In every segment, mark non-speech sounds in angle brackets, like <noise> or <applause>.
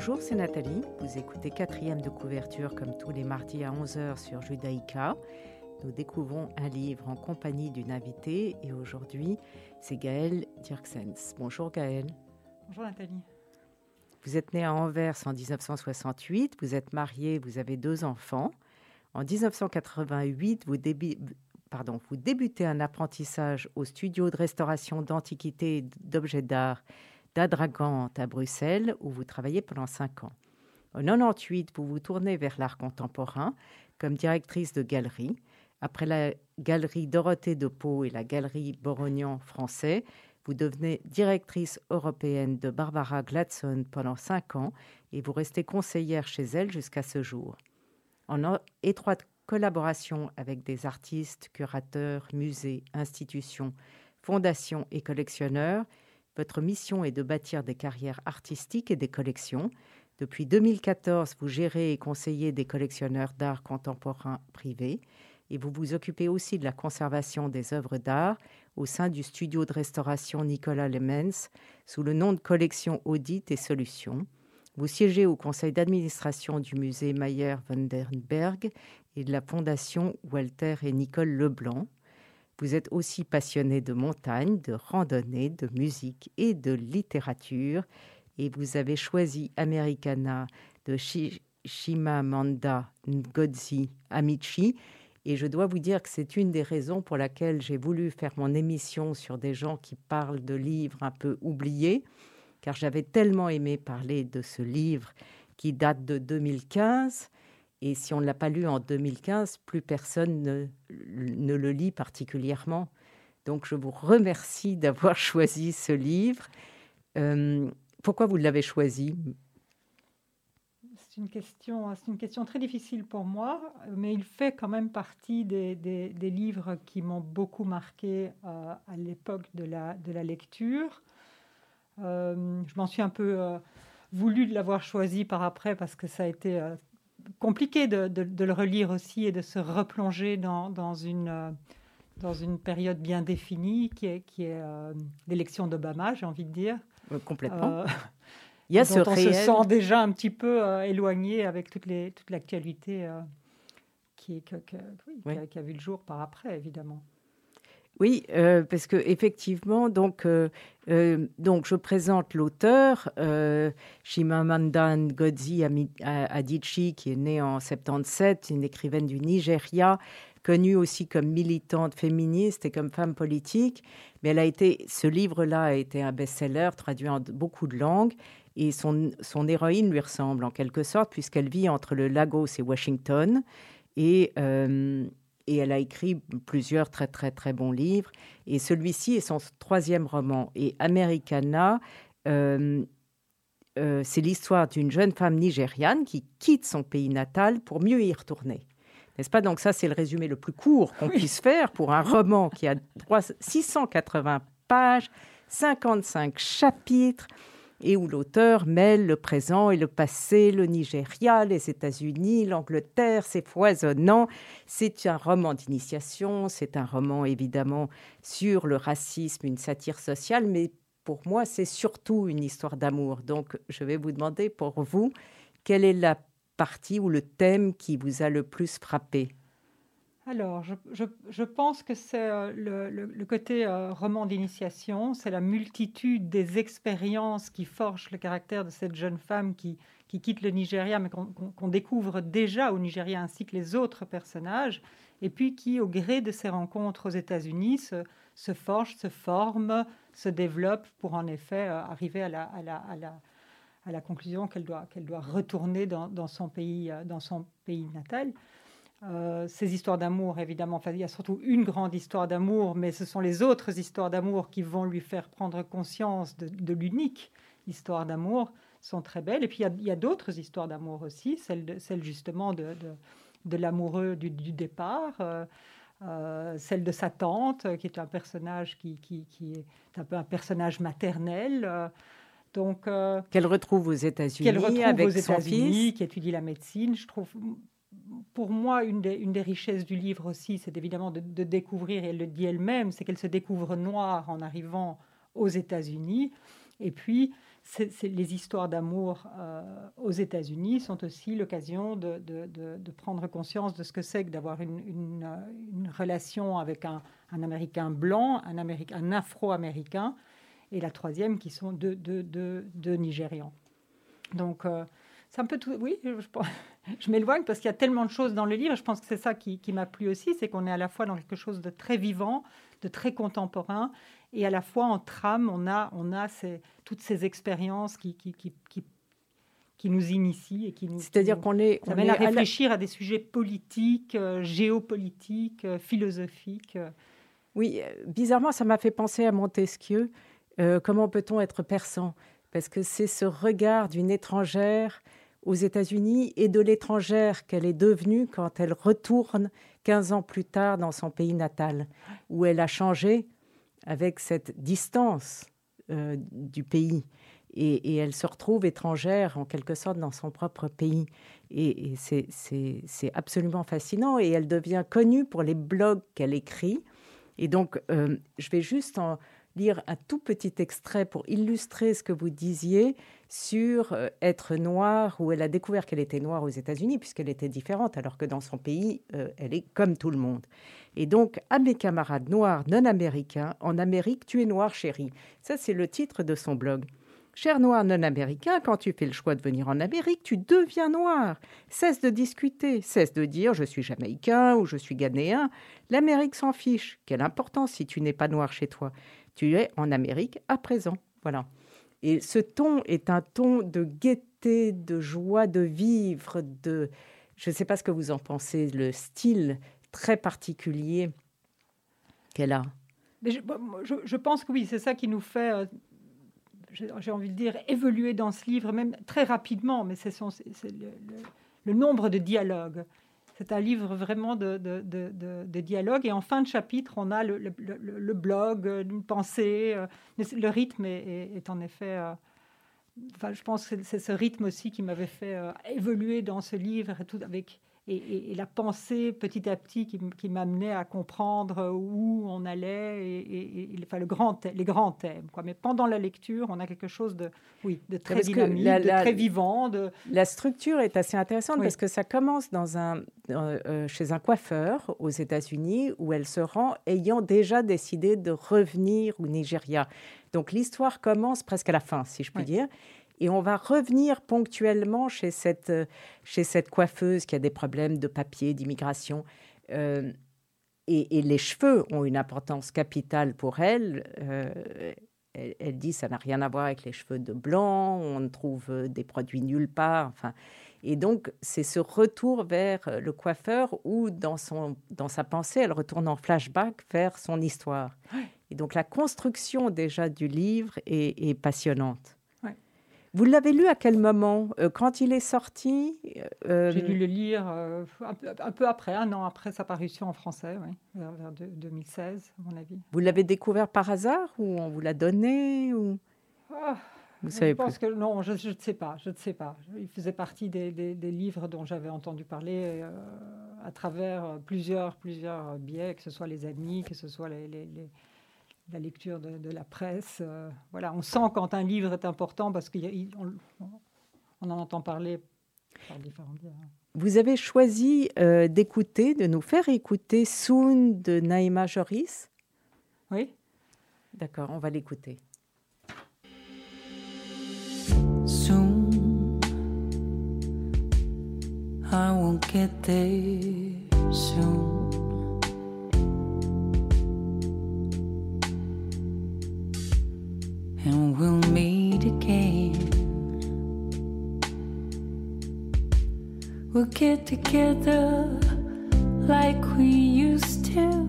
Bonjour, c'est Nathalie. Vous écoutez quatrième de couverture comme tous les mardis à 11h sur Judaïka. Nous découvrons un livre en compagnie d'une invitée et aujourd'hui, c'est Gaëlle Dirksens. Bonjour Gaëlle. Bonjour Nathalie. Vous êtes née à Anvers en 1968, vous êtes mariée, vous avez deux enfants. En 1988, vous, pardon, vous débutez un apprentissage au studio de restauration d'antiquités et d'objets d'art d'Adragante à Bruxelles, où vous travaillez pendant cinq ans. En 98, vous vous tournez vers l'art contemporain comme directrice de galerie. Après la galerie Dorothée de Pau et la galerie Borognan français, vous devenez directrice européenne de Barbara Gladson pendant cinq ans et vous restez conseillère chez elle jusqu'à ce jour. En étroite collaboration avec des artistes, curateurs, musées, institutions, fondations et collectionneurs, votre mission est de bâtir des carrières artistiques et des collections. Depuis 2014, vous gérez et conseillez des collectionneurs d'art contemporain privés et vous vous occupez aussi de la conservation des œuvres d'art au sein du studio de restauration Nicolas Lemens sous le nom de Collection Audit et Solutions. Vous siégez au conseil d'administration du musée Mayer van der Berg et de la fondation Walter et Nicole Leblanc. Vous êtes aussi passionné de montagne, de randonnée, de musique et de littérature. Et vous avez choisi Americana de Shimamanda Ngozi Amici. Et je dois vous dire que c'est une des raisons pour laquelle j'ai voulu faire mon émission sur des gens qui parlent de livres un peu oubliés, car j'avais tellement aimé parler de ce livre qui date de 2015 et si on ne l'a pas lu en 2015, plus personne ne, le lit particulièrement. Donc je vous remercie <laughs> d'avoir choisi ce livre. Euh, pourquoi vous l'avez choisi? Une, question, c'est une question très difficile pour moi, mais il fait quand même partie des, des, des livres qui m'ont beaucoup marqué euh, à l'époque de la, de la lecture. Euh, je m'en suis un peu voulu de l'avoir choisi par après parce que ça a été compliqué de, le relire aussi et de se replonger dans, dans, une, euh, dans une période bien définie qui est, qui est euh, l'élection d'Obama, j'ai envie de dire. Euh, complètement. Il y a ce on se sent déjà un petit peu éloigné avec toute, les, toute l'actualité qui, qui, a, vu le jour par après, évidemment. Oui, euh, parce que effectivement, donc, euh, euh, donc je présente l'auteur Shimamanda Ngozi Adichie, qui est née en 77, une écrivaine du Nigeria, connue aussi comme militante féministe et comme femme politique. Mais elle a été, ce livre-là a été un best-seller, traduit en beaucoup de langues. Et son, son héroïne lui ressemble en quelque sorte, puisqu'elle vit entre le Lagos et Washington. Et et elle a écrit plusieurs très très très bons livres. Et celui-ci est son troisième roman. Et Americana, euh, euh, c'est l'histoire d'une jeune femme nigériane qui quitte son pays natal pour mieux y retourner. N'est-ce pas? Donc ça, c'est le résumé le plus court qu'on puisse faire pour un roman qui a 3, 680 pages, 55 chapitres et où l'auteur mêle le présent et le passé, le Nigeria, les États-Unis, l'Angleterre, c'est foisonnant. C'est un roman d'initiation, c'est un roman évidemment sur le racisme, une satire sociale, mais pour moi, c'est surtout une histoire d'amour. Donc, je vais vous demander pour vous, quelle est la partie ou le thème qui vous a le plus frappé? Alors, je, pense que c'est euh, le, côté euh, roman d'initiation, c'est la multitude des expériences qui forgent le caractère de cette jeune femme qui, quitte le Nigeria, mais qu'on découvre déjà au Nigeria ainsi que les autres personnages, et puis qui, au gré de ses rencontres aux États-Unis, se, forge, se forme, se développe pour en effet euh, arriver à la, conclusion qu'elle doit, retourner dans, son pays, dans son pays natal. Euh, ces histoires d'amour, évidemment, enfin, il y a surtout une grande histoire d'amour, mais ce sont les autres histoires d'amour qui vont lui faire prendre conscience de, l'unique histoire d'amour, sont très belles. Et puis il y a, d'autres histoires d'amour aussi, celle, justement de, de, l'amoureux du, départ. Euh, celle de sa tante, qui est un personnage qui, qui, qui est un peu un personnage maternel. donc, qu'elle retrouve aux États-Unis avec aux son fils, qui étudie la médecine. Je trouve pour moi, une des, richesses du livre aussi, c'est évidemment de, découvrir, et elle le dit elle-même, c'est qu'elle se découvre noire en arrivant aux États-Unis. Et puis, c'est, les histoires d'amour euh, aux États-Unis sont aussi l'occasion de, prendre conscience de ce que c'est que d'avoir une, relation avec un, Américain blanc, un, Américain, un Afro-Américain, et la troisième qui sont deux, deux, Nigérians. Donc, euh, c'est un peu tout. Oui, je, <laughs> je m'éloigne parce qu'il y a tellement de choses dans le livre. Je pense que c'est ça qui, m'a plu aussi, c'est qu'on est à la fois dans quelque chose de très vivant, de très contemporain, et à la fois en trame, on a, on a toutes ces expériences qui, qui, qui, qui, nous initient et qui nous. C'est-à-dire qu'on est. Ça mène à réfléchir à, des sujets politiques, euh, géopolitiques, euh, philosophiques. Oui, euh, bizarrement, ça m'a fait penser à Montesquieu. comment peut-on être persan? Parce que c'est ce regard d'une étrangère aux États-Unis et de l'étrangère qu'elle est devenue quand elle retourne 15 ans plus tard dans son pays natal, où elle a changé avec cette distance euh, du pays. Et, elle se retrouve étrangère en quelque sorte dans son propre pays. Et, c'est absolument fascinant. Et elle devient connue pour les blogs qu'elle écrit. Et donc, euh, je vais juste en, lire un tout petit extrait pour illustrer ce que vous disiez sur euh, être noire, où elle a découvert qu'elle était noire aux États-Unis, puisqu'elle était différente, alors que dans son pays, euh, elle est comme tout le monde. Et donc, à mes camarades noirs non américains, en Amérique, tu es noir, chérie. Ça, c'est le titre de son blog. Cher noir non américain, quand tu fais le choix de venir en Amérique, tu deviens noir. Cesse de discuter, cesse de dire je suis jamaïcain ou je suis ghanéen. L'Amérique s'en fiche. Quelle importance si tu n'es pas noir chez toi. Tu es en Amérique à présent. Voilà. Et ce ton est un ton de gaieté, de joie de vivre, de... Je ne sais pas ce que vous en pensez, le style très particulier qu'elle a. Mais je, pense que oui, c'est ça qui nous fait, euh, j'ai envie de dire, évoluer dans ce livre, même très rapidement, mais c'est le, nombre de dialogues. C'est un livre vraiment de, de, dialogue. Et en fin de chapitre, on a le, blog, une pensée. Euh, le rythme est, en effet. Euh, je pense que c'est ce rythme aussi qui m'avait fait euh, évoluer dans ce livre, tout avec et, la pensée petit à petit qui, m'amenait à comprendre où on allait et, enfin, le grand, les grands thèmes. Quoi. Mais pendant la lecture, on a quelque chose de, oui, de très dynamique, de très vivant. De... La structure est assez intéressante parce que ça commence dans un, euh, chez un coiffeur aux États-Unis où elle se rend ayant déjà décidé de revenir au Nigeria. Donc l'histoire commence presque à la fin, si je puis dire. Et on va revenir ponctuellement chez cette, euh, chez cette coiffeuse qui a des problèmes de papier, d'immigration. Euh, et, les cheveux ont une importance capitale pour elle. Euh, elle, elle, dit ça n'a rien à voir avec les cheveux de blanc, on ne trouve des produits nulle part. Enfin, et donc, c'est ce retour vers le coiffeur où, dans, son, dans sa pensée, elle retourne en flashback vers son histoire. Et donc, la construction déjà du livre est passionnante. Vous l'avez lu à quel moment euh, Quand il est sorti euh, J'ai dû le lire euh, un, peu, après, un an après sa parution en français, oui, vers, 2016, à mon avis. Vous l'avez découvert par hasard ou on vous l'a donné ou... Ah, vous savez je pense que non, je ne sais pas, je ne sais pas. Il faisait partie des, livres dont j'avais entendu parler à travers plusieurs, plusieurs biais, que ce soit les amis, que ce soit les la lecture de, la presse. Euh, voilà, on sent quand un livre est important parce qu'on on en entend parler par différents biais. Hein. Vous avez choisi euh, d'écouter, de nous faire écouter Soon de Naïma Joris. Oui. D'accord, on va l'écouter. Soon, I won't get there soon. And we'll meet again. We'll get together like we used to,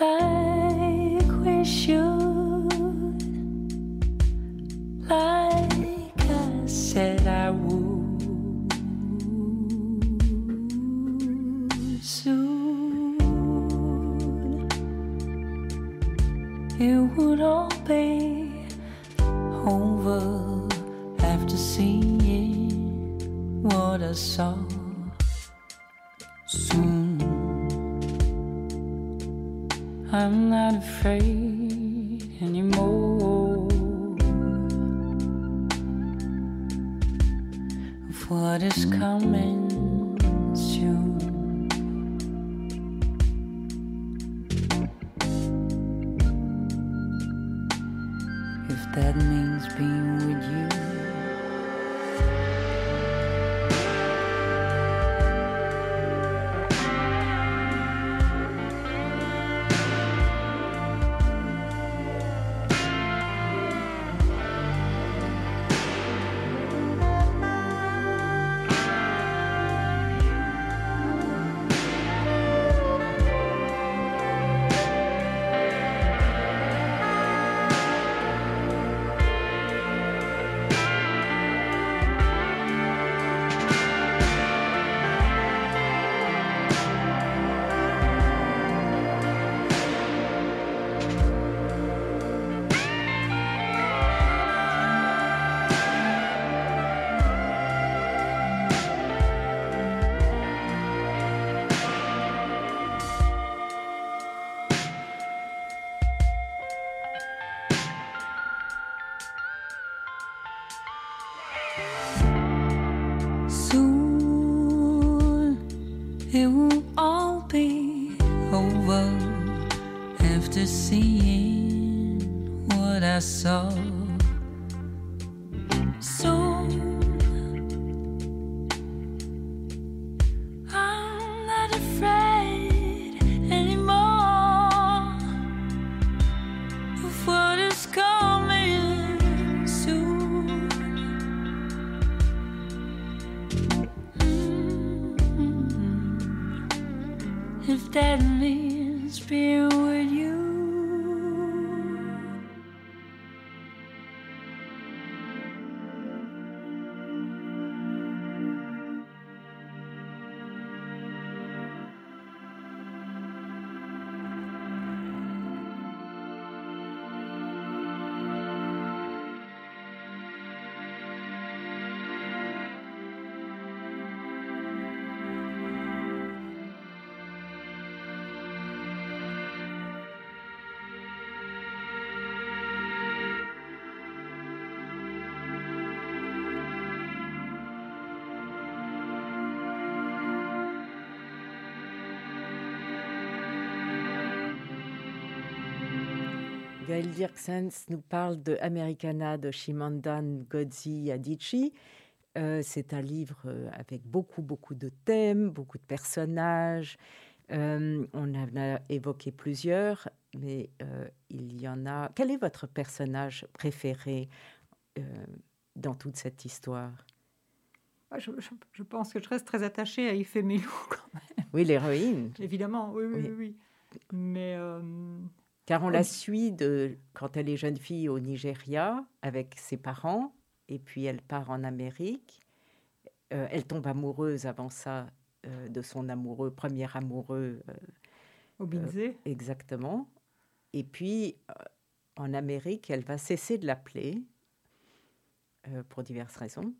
like we should, like I said I would. Be over after seeing what I saw soon. I'm not afraid anymore of what is coming what I Gaël Dirksens nous parle de Americana de Shimandan Ngozi Adichie. Euh, c'est un livre euh, avec beaucoup, beaucoup de thèmes, beaucoup de personnages. Euh, on en a évoqué plusieurs, mais euh, il y en a. Quel est votre personnage préféré dans toute cette histoire? Ah, Je, je- je pense que je reste très attachée à Ifemelu, quand même. Oui, l'héroïne. évidemment, oui, oui, Oui. oui. oui. Mais Car on la Oui. suit de, quand elle est jeune fille au Nigeria avec ses parents, et puis elle part en Amérique. Euh, elle tombe amoureuse avant ça euh, de son amoureux, premier amoureux, euh, Obinze, exactement. Et puis, euh, en Amérique, elle va cesser de l'appeler euh, pour diverses raisons.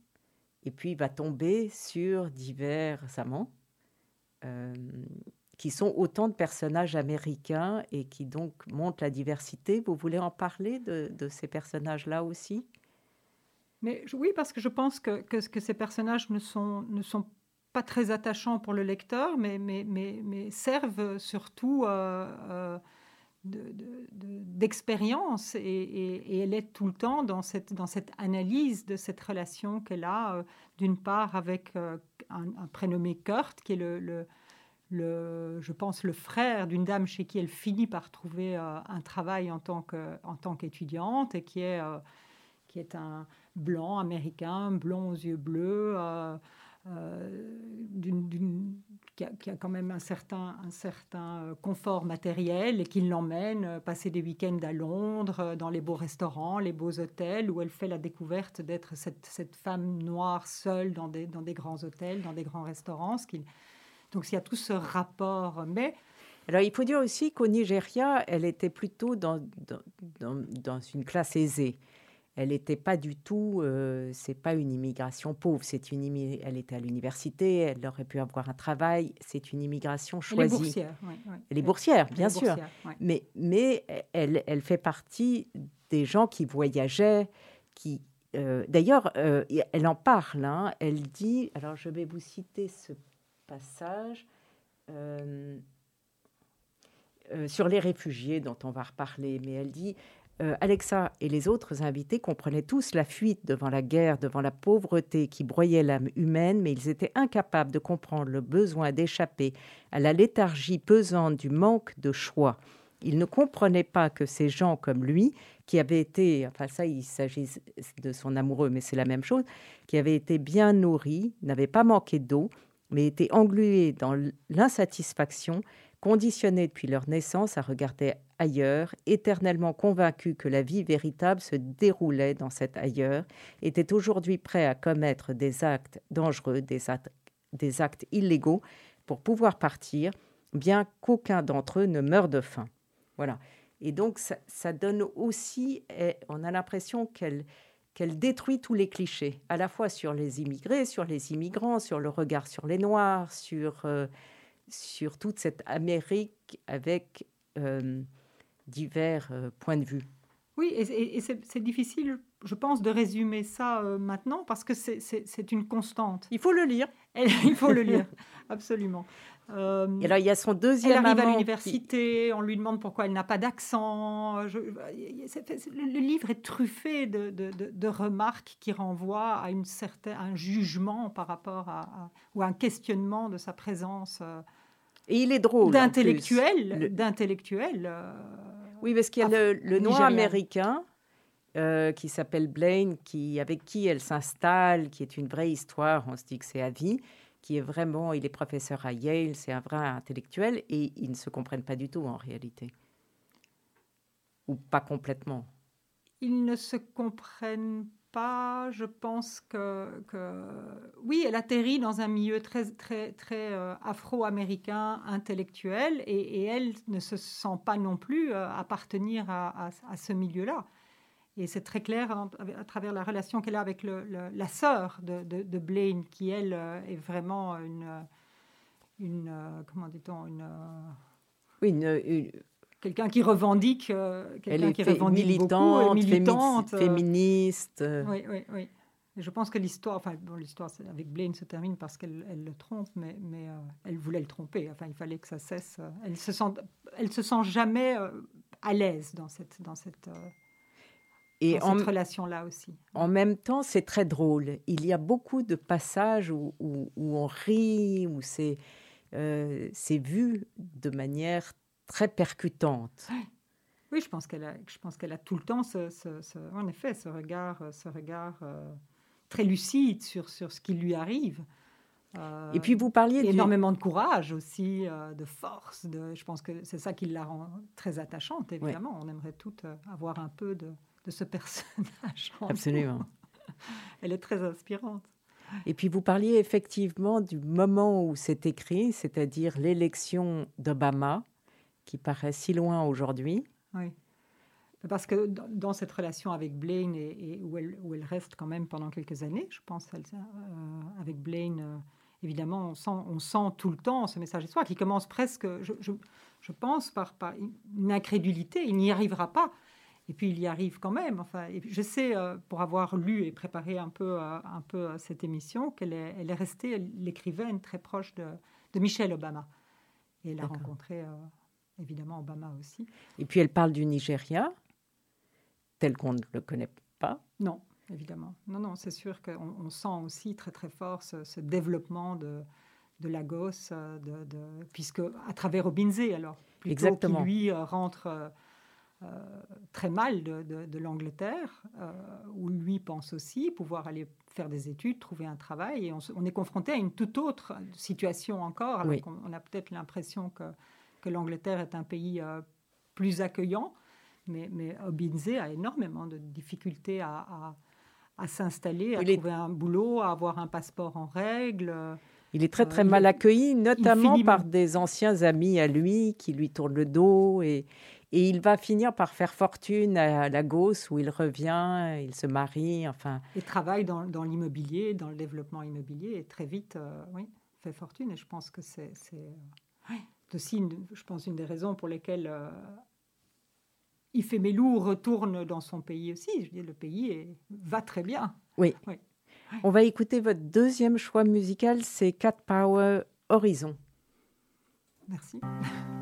Et puis, va tomber sur divers amants euh, qui sont autant de personnages américains et qui donc montrent la diversité. Vous voulez en parler de, ces personnages-là aussi? Mais oui, parce que je pense que, ces personnages ne sont, pas très attachants pour le lecteur, mais, servent surtout euh, euh, de- de- de- d'expérience. et, et, et elle est tout le temps dans cette, analyse de cette relation qu'elle a, euh, d'une part avec un, prénommé Kurt, qui est le, je pense, le frère d'une dame chez qui elle finit par trouver euh, un travail en tant qu'étudiante et qui est, euh, qui est un blanc américain, blond aux yeux bleus, euh, qui, a, quand même un certain, confort matériel et qui l'emmène passer des week-ends à Londres, dans les beaux restaurants, les beaux hôtels, où elle fait la découverte d'être cette, cette femme noire seule dans des, dans des grands hôtels, dans des grands restaurants. Ce qui, donc il y a tout ce rapport, mais Alors, il faut dire aussi qu'au Nigeria, elle était plutôt dans, dans, dans, une classe aisée. Elle n'était pas du tout, euh, c'est pas une immigration pauvre, c'est une elle était à l'université, elle aurait pu avoir un travail, c'est une immigration Elle est choisie. boursière. oui, oui. Elle est boursière, Elle est bien sûr. oui. Mais, mais elle, elle fait partie des gens qui voyageaient, qui... euh, D'ailleurs, euh, elle en parle, hein, elle dit, alors je vais vous citer ce passage, euh, euh, sur les réfugiés dont on va reparler, mais elle dit, euh, Alexa et les autres invités comprenaient tous la fuite devant la guerre, devant la pauvreté qui broyait l'âme humaine, mais ils étaient incapables de comprendre le besoin d'échapper à la léthargie pesante du manque de choix. Ils ne comprenaient pas que ces gens comme lui, qui avaient été, enfin ça il s'agit de son amoureux, mais c'est la même chose, qui avaient été bien nourris, n'avaient pas manqué d'eau, mais étaient englués dans l'insatisfaction, conditionnés depuis leur naissance à regarder ailleurs, éternellement convaincus que la vie véritable se déroulait dans cet ailleurs, étaient aujourd'hui prêts à commettre des actes dangereux, des actes, illégaux pour pouvoir partir, bien qu'aucun d'entre eux ne meure de faim. Voilà. Et donc, ça, ça donne aussi, eh, on a l'impression qu'elle qu'elle détruit tous les clichés, à la fois sur les immigrés, sur les immigrants, sur le regard sur les Noirs, sur, euh, sur toute cette Amérique avec euh, divers euh, points de vue. Oui, et, et- et c'est difficile, je pense, de résumer ça maintenant parce que c'est- une constante. Il faut le lire. Et il faut le lire, <laughs> absolument. Euh, Et alors, il y a son elle deuxième arrive à qui- l'université, on lui demande pourquoi elle n'a pas d'accent. Je- Le livre est truffé de, de- de- de remarques qui renvoient à une certain, un jugement par rapport à, à- ou un questionnement de sa présence euh, Et il est drôle. d'intellectuel. Le- d'intellectuel. euh, Oui, parce qu'il y a le, le noir américain euh, qui s'appelle Blaine, qui, avec qui elle s'installe, qui est une vraie histoire, on se dit que c'est à vie, qui est vraiment, il est professeur à Yale, c'est un vrai intellectuel, et ils ne se comprennent pas du tout en réalité. Ou pas complètement. Ils ne se comprennent pas. Je pense que, oui, elle atterrit dans un milieu très très très euh, afro-américain intellectuel et, elle ne se sent pas non plus euh, appartenir à ce milieu-là. Et c'est très clair hein, à, travers la relation qu'elle a avec le- le- la sœur de, de- de Blaine, qui elle euh, est vraiment une une euh, comment dit-on une euh, Oui, une, une- quelqu'un qui revendique euh, quelqu'un qui revendique militante, beaucoup, militante euh, féministe. euh, oui, oui, oui. Et je pense que l'histoire, enfin, bon, l'histoire avec Blaine se termine parce qu'elle elle le trompe, mais, mais euh, elle voulait le tromper. Enfin, il fallait que ça cesse. euh, Elle se sent, elle se sent jamais euh, à l'aise dans cette, dans cette, euh, Et dans en, cette relation-là aussi. En même temps, c'est très drôle. Il y a beaucoup de passages où, où- où on rit, où c'est euh, c'est vu de manière très percutante. Oui, je pense qu'elle a, je pense qu'elle a tout le temps, ce, ce- ce- en effet, ce regard, euh, ce regard euh, très lucide sur, sur ce qui lui arrive. Euh, Et puis vous parliez du... énormément de courage aussi, euh, de force. De, je pense que c'est ça qui la rend très attachante, évidemment. On aimerait toutes avoir un peu de, de ce personnage. nous. Absolument. <laughs> Elle est très inspirante. Et puis vous parliez effectivement du moment où c'est écrit, c'est-à-dire l'élection d'Obama, qui paraît si loin aujourd'hui. Oui. Parce que dans, cette relation avec Blaine, et, et où, elle, où elle reste quand même pendant quelques années, je pense, elle, euh, avec Blaine, euh, évidemment, on sent, on sent tout le temps ce message d'histoire qui commence presque, je, je, je pense, par, par une incrédulité. Il n'y arrivera pas. Et puis il y arrive quand même. Enfin, et je sais, euh, pour avoir lu et préparé un peu, euh, un peu euh, cette émission, qu'elle est, elle est restée l'écrivaine très proche de, de Michelle Obama. Et elle a rencontré, euh, évidemment, Obama aussi. Et puis elle parle du Nigeria, tel qu'on ne le connaît pas. Non, évidemment. Non, non, c'est sûr qu'on on sent aussi très, très fort ce, ce développement de, de Lagos, de, de- puisque à travers Obinze, alors, plutôt Exactement. qui lui rentre euh, très mal de, l'Angleterre, euh, où lui pense aussi pouvoir aller faire des études, trouver un travail. Et on, est confronté à une toute autre situation encore. Alors oui. on, a peut-être l'impression que, que l'Angleterre est un pays euh, plus accueillant, mais, mais Obinze a énormément de difficultés à, s'installer, à trouver un boulot, à avoir un passeport en règle. Il est très très mal accueilli, notamment par des anciens amis à lui qui lui tournent le dos et, et il va finir par faire fortune à Lagos où il revient, il se marie, enfin. Il travaille dans, l'immobilier, dans le développement immobilier et très vite, euh, oui, fait fortune. Et je pense que c'est aussi, euh, une, je pense, une des raisons pour lesquelles euh, il euh, Iphémélou retourne dans son pays aussi. Je dis, le pays est, va très bien. Oui. oui. On va écouter votre deuxième choix musical, c'est Cat Power Horizon. Merci. <laughs>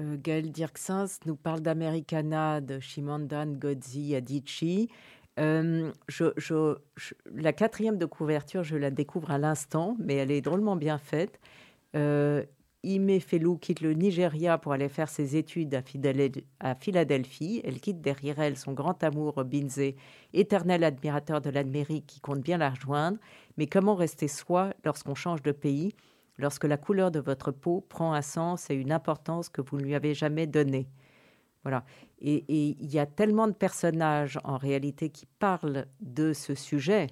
euh, Dirksens nous parle d'Americana, de Shimandan, Godzi, Adichie. Euh, la quatrième de couverture, je la découvre à l'instant, mais elle est drôlement bien faite. Euh, Ime Felou quitte le Nigeria pour aller faire ses études à, à Philadelphie. Elle quitte derrière elle son grand amour Binze, éternel admirateur de l'Amérique qui compte bien la rejoindre. Mais comment rester soi lorsqu'on change de pays? Lorsque la couleur de votre peau prend un sens et une importance que vous ne lui avez jamais donnée Voilà. Et il y a tellement de personnages en réalité qui parlent de ce sujet.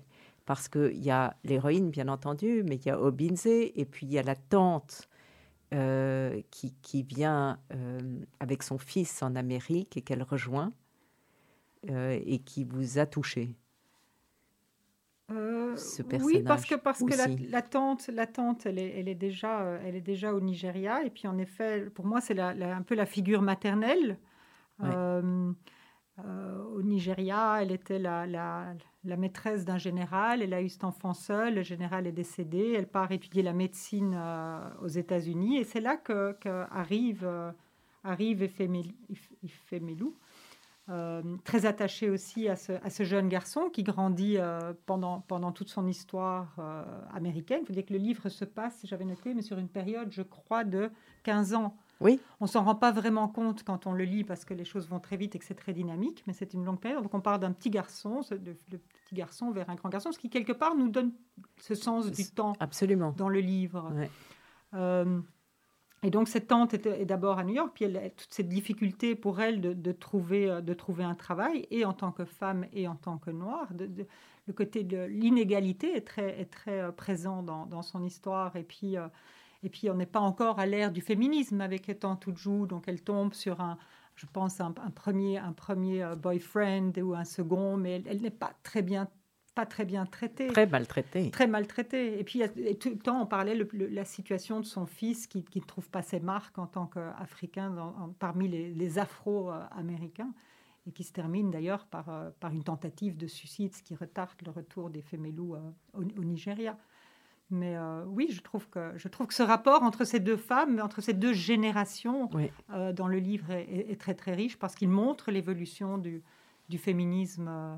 Parce qu'il y a l'héroïne, bien entendu, mais il y a Obinze, et puis il y a la tante euh, qui, qui vient euh, avec son fils en Amérique et qu'elle rejoint euh, et qui vous a touché. Oui, parce que, parce que la, tante, la tante elle, est, elle, est déjà, euh, elle est déjà au Nigeria. Et puis, en effet, pour moi, c'est la- la- un peu la figure maternelle. Ouais. Euh, euh, au Nigeria, elle était la, la, la maîtresse d'un général. Elle a eu cet enfant seul. Le général est décédé. Elle part étudier la médecine euh, aux États-Unis. Et c'est là que, que arrive, arrive Ifemelu, If- Ifemelu, euh, très attaché aussi à ce, à ce jeune garçon qui grandit euh, pendant, pendant toute son histoire euh, américaine. Il faut dire que le livre se passe, j'avais noté, mais sur une période, je crois, de 15 ans. Oui. On s'en rend pas vraiment compte quand on le lit parce que les choses vont très vite et que c'est très dynamique, mais c'est une longue période. Donc on part d'un petit garçon, de, de petit garçon vers un grand garçon, ce qui quelque part nous donne ce sens du temps Absolument. dans le livre. Ouais. Et donc cette tante est d'abord à New York, puis elle a toutes ces difficultés pour elle de, de trouver, euh, de trouver un travail, et en tant que femme et en tant que noire. le côté de l'inégalité est très, euh, présent dans, son histoire. Et puis, euh, et puis on n'est pas encore à l'ère du féminisme avec Tante Oujou, donc elle tombe sur un, je pense, un, premier, un premier boyfriend ou un second, mais elle, elle n'est pas très bien, pas très bien traitée Très maltraité. très maltraité. Et puis, et tout le temps, on parlait de la situation de son fils qui ne trouve pas ses marques en tant qu'Africain parmi les, les Afro-Américains et qui se termine d'ailleurs par, euh, par une tentative de suicide, ce qui retarde le retour des Femelou euh, au, au Nigeria. Mais euh, oui, je trouve, que, je trouve que ce rapport entre ces deux femmes, entre ces deux générations Oui. euh, dans le livre est, est- est très très riche parce qu'il montre l'évolution du, du féminisme. euh,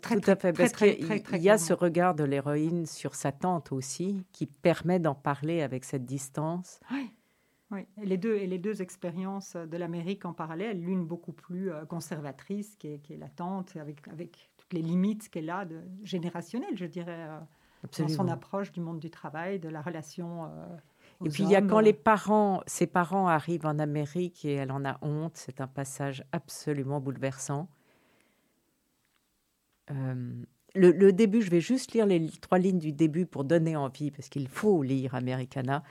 très, Tout à fait, très, parce qu'il y a ce regard de l'héroïne sur sa tante aussi, qui permet d'en parler avec cette distance. Oui, et les deux, et les deux expériences de l'Amérique en parallèle, l'une beaucoup plus euh, conservatrice, qui est, qui est la tante, avec, avec toutes les limites qu'elle a de, générationnelles, je dirais, euh, dans son Absolument. approche du monde du travail, de la relation. euh, Et puis il y a quand les parents, ses parents arrivent en Amérique et elle en a honte, c'est un passage absolument bouleversant. Euh, le, début, je vais juste lire les trois lignes du début pour donner envie, parce qu'il faut lire Americana.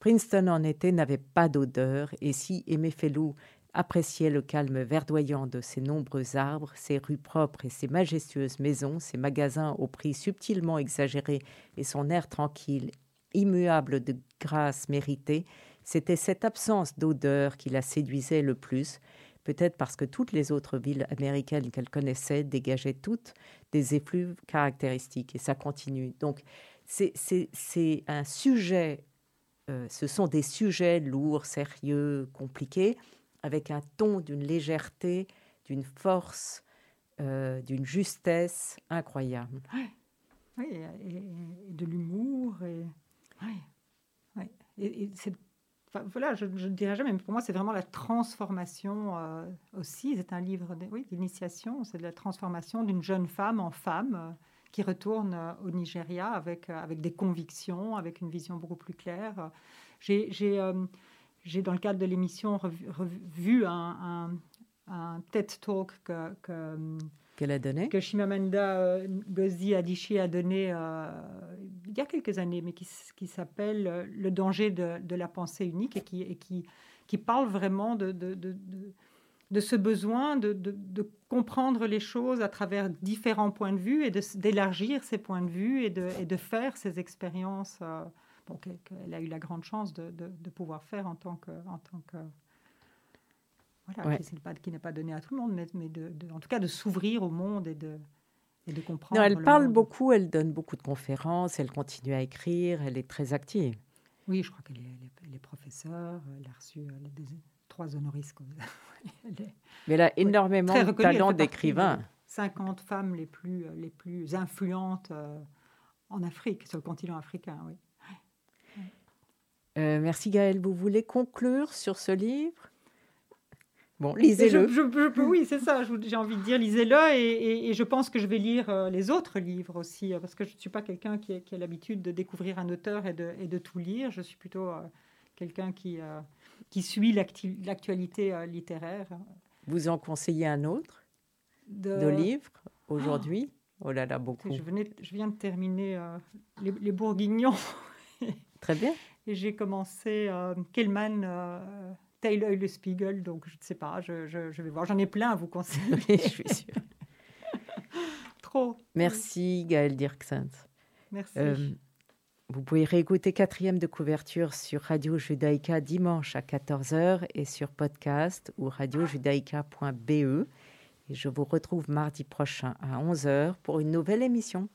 Princeton en été n'avait pas d'odeur, et si Aimé Felou appréciait le calme verdoyant de ses nombreux arbres, ses rues propres et ses majestueuses maisons, ses magasins au prix subtilement exagéré et son air tranquille, immuable de grâce méritée, c'était cette absence d'odeur qui la séduisait le plus, peut-être parce que toutes les autres villes américaines qu'elle connaissait dégageaient toutes des effluves caractéristiques. Et ça continue. Donc, c'est- un sujet, euh, ce sont des sujets lourds, sérieux, compliqués, avec un ton d'une légèreté, d'une force, euh, d'une justesse incroyable. Oui, et, de l'humour. Et, oui. Et, et c'est, voilà, je dirais jamais, mais pour moi, c'est vraiment la transformation euh, aussi. C'est un livre d'initiation, c'est de la transformation d'une jeune femme en femme euh, qui retourne euh, au Nigeria avec, avec des convictions, avec une vision beaucoup plus claire. J'ai, dans le cadre de l'émission, revu, un, TED Talk que Qu'elle a donné. Que Shimamanda euh, Ngozi Adichie a donné euh, il y a quelques années, mais qui, s'appelle euh, Le danger de, la pensée unique et qui, qui, qui parle vraiment de, de, de, de- ce besoin de, comprendre les choses à travers différents points de vue et d'élargir ces points de vue et de, de faire ces expériences euh, bon, qu'elle qu'elle a eu la grande chance de pouvoir faire en tant que... En tant que voilà, Ouais. qui n'est pas, qui n'est pas donné à tout le monde, mais, mais de, de- en tout cas de s'ouvrir au monde et de, et de comprendre. Non, elle le parle monde. beaucoup, elle donne beaucoup de conférences, elle continue à écrire, elle est très active. Oui, je crois qu'elle est, professeure, elle a reçu trois honoris causa. <laughs> Mais elle a énormément très de talent d'écrivain. des 50 femmes les plus, les plus influentes euh, en Afrique, sur le continent africain, oui. Euh, merci Gaëlle. Vous voulez conclure sur ce livre? Bon, lisez-le. je- je- je peux- oui, c'est ça. J'ai envie de dire, lisez-le. Et, et- et je pense que je vais lire euh, les autres livres aussi, euh, parce que je ne suis pas quelqu'un qui, a- qui a l'habitude de découvrir un auteur et de, et de tout lire. Je suis plutôt euh, quelqu'un qui, euh, qui suit l'actualité euh, littéraire. Vous en conseillez un autre De, de livre aujourd'hui? Oh là là, beaucoup. Je, venais, je viens de terminer les, les Bourguignons Très bien. <laughs> et j'ai commencé Kellman, euh, Taylor Le Spiegel, donc je ne sais pas, je, je- je vais voir. J'en ai plein à vous conseiller. <laughs> Je suis sûre. Trop. Merci Gaëlle Dirksens. Merci. Euh, vous pouvez réécouter quatrième de couverture sur Radio Judaïka dimanche à 14h et sur podcast ou radiojudaïka.be. Et je vous retrouve mardi prochain à 11h pour une nouvelle émission.